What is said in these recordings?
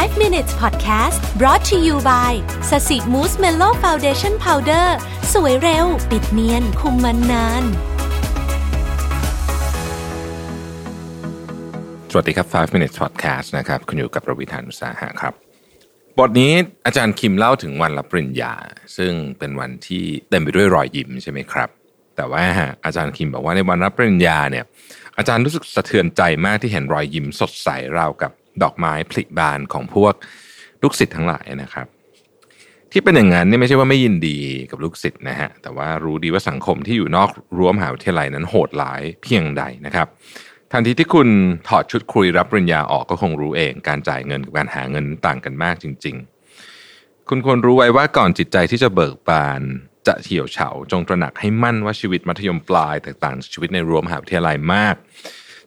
5 minutes podcast brought to you by Sasi Mousse Mellow Foundation Powder สวยเร็ว ปิดเนียน คุมมันนาน สวัสดีครับ 5 minutes podcast นะครับ คุณอยู่กับผมรวิศ หาญอุตสาหะครับ บทนี้อาจารย์คิมเล่าถึงวันรับปริญญา ซึ่งเป็นวันที่เต็มไปด้วยรอยยิ้มใช่ไหมครับ แต่ว่าอาจารย์คิมบอกว่าในวันรับปริญญาเนี่ย อาจารย์รู้สึกสะเทือนใจมากที่เห็นรอยยิ้มสดใสราวกับ ดอกไม้ผลิบานของพวกลูกศิษย์ทั้งหลายนะครับ ที่เป็นอย่างนั้นนี่ไม่ใช่ว่าไม่ยินดีกับลูกศิษย์นะฮะแต่ว่ารู้ดีว่าสังคมที่อยู่นอกรั้วมหาวิทยาลัยนั้นโหดร้ายเพียงใดนะครับทันทีที่คุณถอดชุดคุยรับปริญญาออกก็คงรู้เอง การจ่ายเงินกับการหาเงินต่างกันมากจริง ๆ คุณควรรู้ไว้ว่าก่อนจิตใจที่จะเบิกบานจะเหี่ยวเฉาจงตระหนักให้มั่นว่าชีวิตมัธยมปลายแตกต่างจากชีวิตในรั้วมหาวิทยาลัยมาก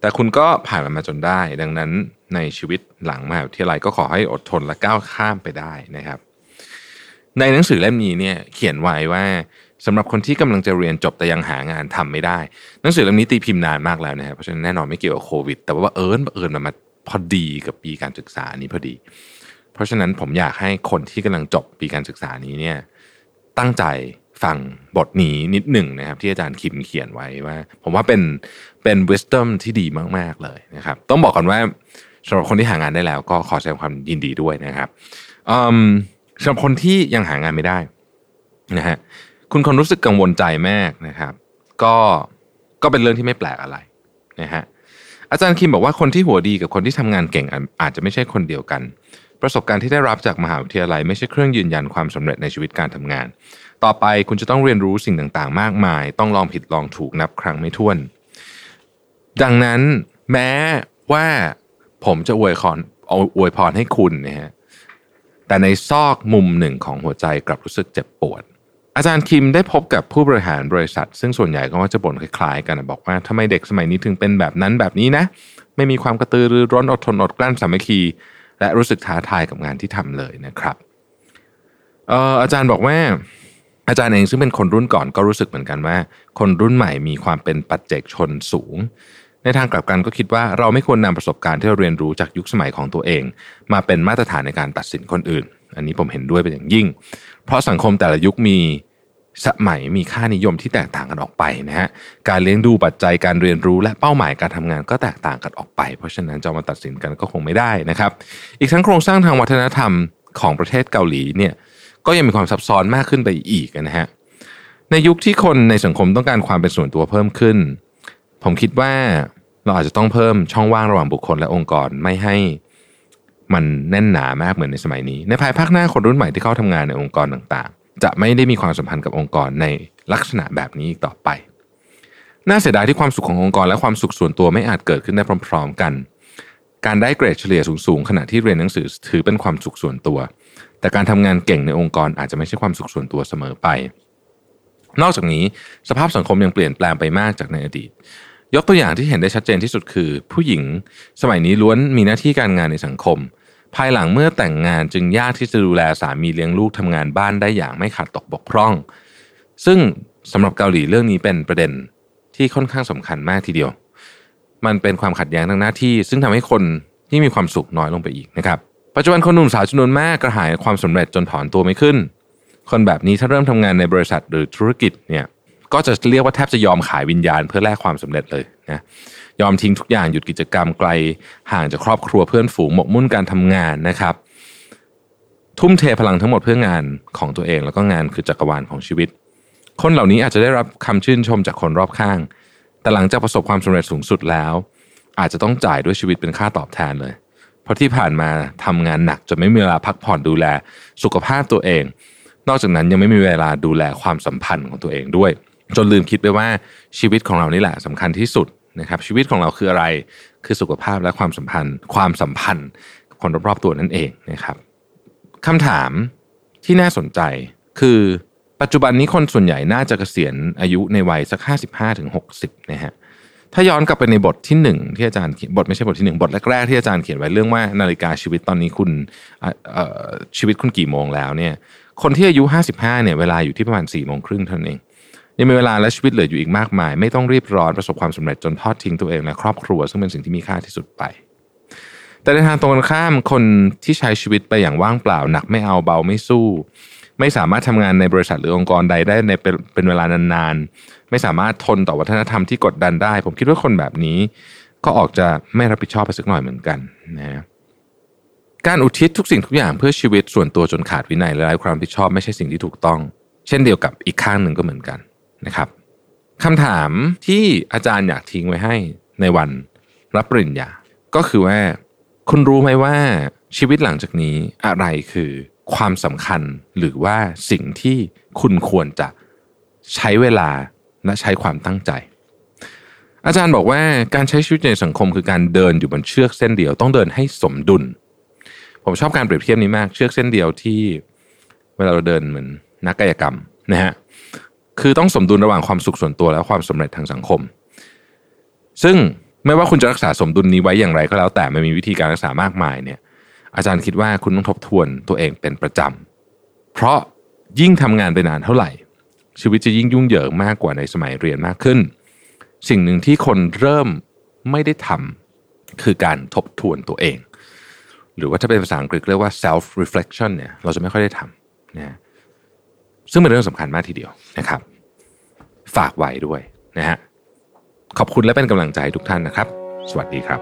แต่คุณก็ผ่านมันมาจนได้ ดังนั้น ในชีวิตหลังมหาวิทยาลัยก็ขอให้อดทนและก้าวข้ามไปได้นะครับ ในหนังสือเล่มนี้เนี่ยเขียนไว้ว่าสำหรับคนที่กำลังจะเรียนจบแต่ยังหางานทำไม่ได้ หนังสือเล่มนี้ตีพิมพ์นานมากแล้วนะครับเพราะฉะนั้นแน่นอนไม่เกี่ยวกับโควิด แต่ว่าเอิญเอิญมันมาพอดีกับปีการศึกษานี้พอดี เพราะฉะนั้นผมอยากให้คนที่กำลังจบปีการศึกษานี้เนี่ยตั้งใจฟังบทนี้นิดหนึ่งนะครับ ที่อาจารย์คิมเขียนไว้ว่า ผมว่าเป็นเป็น wisdom ที่ดีมาก ๆ เลยนะครับ ต้องบอกก่อนว่า สำหรับคนที่หางานได้แล้ว ก็ขอแสดงความยินดีด้วยนะครับสำหรับคนที่ยังหางานไม่ได้นะฮะคุณคนรู้สึกกังวลใจมากนะครับ ก็ก็เป็นเรื่องที่ไม่แปลกอะไรนะฮะอาจารย์คิมบอกว่าคนที่หัวดีกับคนที่ทำงานเก่งอาจจะไม่ใช่คนเดียวกัน ประสบการณ์ที่ได้รับจากมหาวิทยาลัย ไม่ใช่เครื่องยืนยันความสำเร็จในชีวิตการทำงาน ต่อไปคุณจะต้องเรียนรู้สิ่งต่างๆ มากมาย ต้องลองผิดลองถูกนับครั้งไม่ถ้วน ดังนั้นแม้ว่า ผมจะอวยพรอวยพรให้คุณนะฮะแต่ในซอกมุมหนึ่งของหัวใจกลับรู้สึกเจ็บปวด อาจารย์คิมได้พบกับผู้บริหารบริษัท ซึ่งส่วนใหญ่ก็จะบ่นคล้ายๆ กันบอกว่าทำไมเด็กสมัยนี้ถึงเป็นแบบนั้นแบบนี้นะ ไม่มีความกระตือรือร้นอดทนอดกลั้นสามัคคี และรู้สึกท้าทายกับงานที่ทำเลยนะครับอออาจารย์บอกว่า อาจารย์เองซึ่งเป็นคนรุ่นก่อนก็รู้สึกเหมือนกันว่า คนรุ่นใหม่มีความเป็นปัจเจกชนสูง ในทางกลับกันก็คิดว่าเราไม่ควรนำประสบการณ์ที่เราเรียนรู้จากยุคสมัยของตัวเอง มาเป็นมาตรฐานในการตัดสินคนอื่น อันนี้ผมเห็นด้วยเป็นอย่างยิ่ง เพราะสังคมแต่ละยุคมีสมัยมีค่านิยมที่แตกต่างกันออกไปนะฮะ การเลี้ยงดูปัจจัยการเรียนรู้และเป้าหมายการทำงานก็แตกต่างกันออกไป เพราะฉะนั้นจะมาตัดสินกันก็คงไม่ได้นะครับ อีกทั้งโครงสร้างทางวัฒนธรรมของประเทศเกาหลีเนี่ยก็ยังมีความซับซ้อนมากขึ้นไปอีกนะฮะ ในยุคที่คนในสังคมต้องการความเป็นส่วนตัวเพิ่มขึ้น ผมคิดว่า เราอาจจะต้องเพิ่มช่องว่างระหว่างบุคคลและองค์กรไม่ให้มันแน่นหนามากเหมือนในสมัยนี้ ในภายภาคหน้าคนรุ่นใหม่ที่เข้าทำงานในองค์กรต่างๆ จะไม่ได้มีความสัมพันธ์กับองค์กรในลักษณะแบบนี้อีกต่อไป น่าเสียดายที่ความสุขขององค์กรและความสุขส่วนตัวไม่อาจเกิดขึ้นได้พร้อม ๆ กัน การได้เกรดเฉลี่ยสูงๆขณะที่เรียนหนังสือถือเป็นความสุขส่วนตัว แต่การทำงานเก่งในองค์กรอาจจะไม่ใช่ความสุขส่วนตัวเสมอไป นอกจากนี้สภาพสังคมยังเปลี่ยนแปลงไปมากจากในอดีต ยกตัวอย่างที่เห็นได้ชัดเจนที่สุดคือ ผู้หญิงสมัยนี้ล้วนมีหน้าที่การงานในสังคม ภายหลังเมื่อแต่งงานจึงยากที่จะดูแลสามีเลี้ยงลูกทำงานบ้านได้อย่างไม่ขาดตกบกพร่อง ซึ่งสำหรับเกาหลีเรื่องนี้เป็นประเด็นที่ค่อนข้างสำคัญมากทีเดียว มันเป็นความขัดแย้งทางหน้าที่ ซึ่งทำให้คนที่มีความสุขน้อยลงไปอีกนะครับปัจจุบันคนหนุ่มสาวจำนวนมากกระหายความสำเร็จจนถอนตัวไม่ขึ้น คนแบบนี้ถ้าเริ่มทำงานในบริษัทหรือธุรกิจเนี่ย ก็จะเรียกว่าแทบจะยอมขายวิญญาณเพื่อแลกความสำเร็จเลยนะยอมทิ้งทุกอย่างหยุดกิจกรรมไกลห่างจากครอบครัวเพื่อนฝูงหมกมุ่นการทำงานนะครับ ทุ่มเทพลังทั้งหมดเพื่องานของตัวเองแล้วก็งานคือจักรวาลของชีวิต คนเหล่านี้อาจจะได้รับคำชื่นชมจากคนรอบข้าง แต่หลังจากประสบความสำเร็จสูงสุดแล้ว อาจจะต้องจ่ายด้วยชีวิตเป็นค่าตอบแทนเลย เพราะที่ผ่านมาทำงานหนักจนไม่มีเวลาพักผ่อนดูแลสุขภาพตัวเอง นอกจากนั้นยังไม่มีเวลาดูแลความสัมพันธ์ของตัวเองด้วย จนลืมคิดไปว่าชีวิตของเรานี่แหละสำคัญที่สุดนะครับ ชีวิตของเราคืออะไรคือสุขภาพและความสัมพันธ์ ความสัมพันธ์กับคนรอบๆตัวนั่นเองนะครับคำถามที่น่าสนใจคือปัจจุบันนี้คนส่วนใหญ่น่าจะเกษียณอายุในวัยสัก 55ถึง60นะฮะถ้าย้อนกลับไปในบทที่หนึ่งที่อาจารย์เขียนบทไม่ใช่บทที่หนึ่งบทแรกๆที่อาจารย์เขียนไว้เรื่องว่านาฬิกาชีวิตตอนนี้คุณชีวิตคุณกี่โมงแล้วเนี่ยคนที่อายุ 55เนี่ยเวลาอยู่ที่ประมาณ4โมงครึ่งเท่านั้นเอง ยังมีเวลาและชีวิตเหลืออยู่อีกมากมาย ไม่ต้องรีบร้อนประสบความสำเร็จจนทอดทิ้งตัวเองและครอบครัว ซึ่งเป็นสิ่งที่มีค่าที่สุดไป แต่ในทางตรงกันข้ามคนที่ใช้ชีวิตไปอย่างว่างเปล่า หนักไม่เอาเบาไม่สู้ ไม่สามารถทำงานในบริษัทหรือองค์กรใดได้ในเป็นเป็นเวลานานๆไม่สามารถทนต่อวัฒนธรรมที่กดดันได้ ผมคิดว่าคนแบบนี้ ก็ออกจะไม่รับผิดชอบไปสักหน่อยเหมือนกันนะการอุทิศทุกสิ่งทุกอย่างเพื่อชีวิตส่วนตัวจนขาดวินัยและไร้ความรับผิดชอบไม่ใช่สิ่งที่ถูกต้อง เช่นเดียวกับอีกข้างหนึ่งก็เหมือนกัน นะครับคำถามที่อาจารย์อยากทิ้งไว้ให้ในวันรับปริญญา ก็คือว่า คุณรู้ไหมว่าชีวิตหลังจากนี้อะไรคือความสำคัญหรือว่าสิ่งที่คุณควรจะใช้เวลาและใช้ความตั้งใจ อาจารย์บอกว่าการใช้ชีวิตในสังคมคือการเดินอยู่บนเชือกเส้นเดียวต้องเดินให้สมดุล ผมชอบการเปรียบเทียบนี้มากเชือกเส้นเดียวที่เวลาเราเดินเหมือนนักกายกรรมนะฮะ คือต้องสมดุลระหว่างความสุขส่วนตัวและความสำเร็จทางสังคม ซึ่งไม่ว่าคุณจะรักษาสมดุลนี้ไว้อย่างไรก็แล้วแต่ไม่มีวิธีการรักษามากมายเนี่ย อาจารย์คิดว่าคุณต้องทบทวนตัวเองเป็นประจำเพราะยิ่งทำงานไปนานเท่าไหร่ ชีวิตจะยิ่งยุ่งเหยิงมากกว่าในสมัยเรียนมากขึ้น สิ่งหนึ่งที่คนเริ่มไม่ได้ทำคือการทบทวนตัวเอง หรือว่าถ้าเป็นภาษาอังกฤษเรียกว่า self reflection เนี่ยเราจะไม่ค่อยได้ทำนะ ซึ่งเป็นเรื่องสำคัญมากทีเดียวนะครับ ฝากไว้ด้วยนะฮะขอบคุณและเป็นกำลังใจทุกท่านนะครับ สวัสดีครับ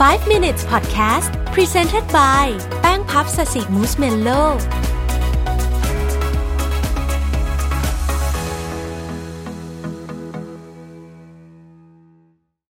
5 minutes podcast presented by แป้งพับสสิมูสเมนโล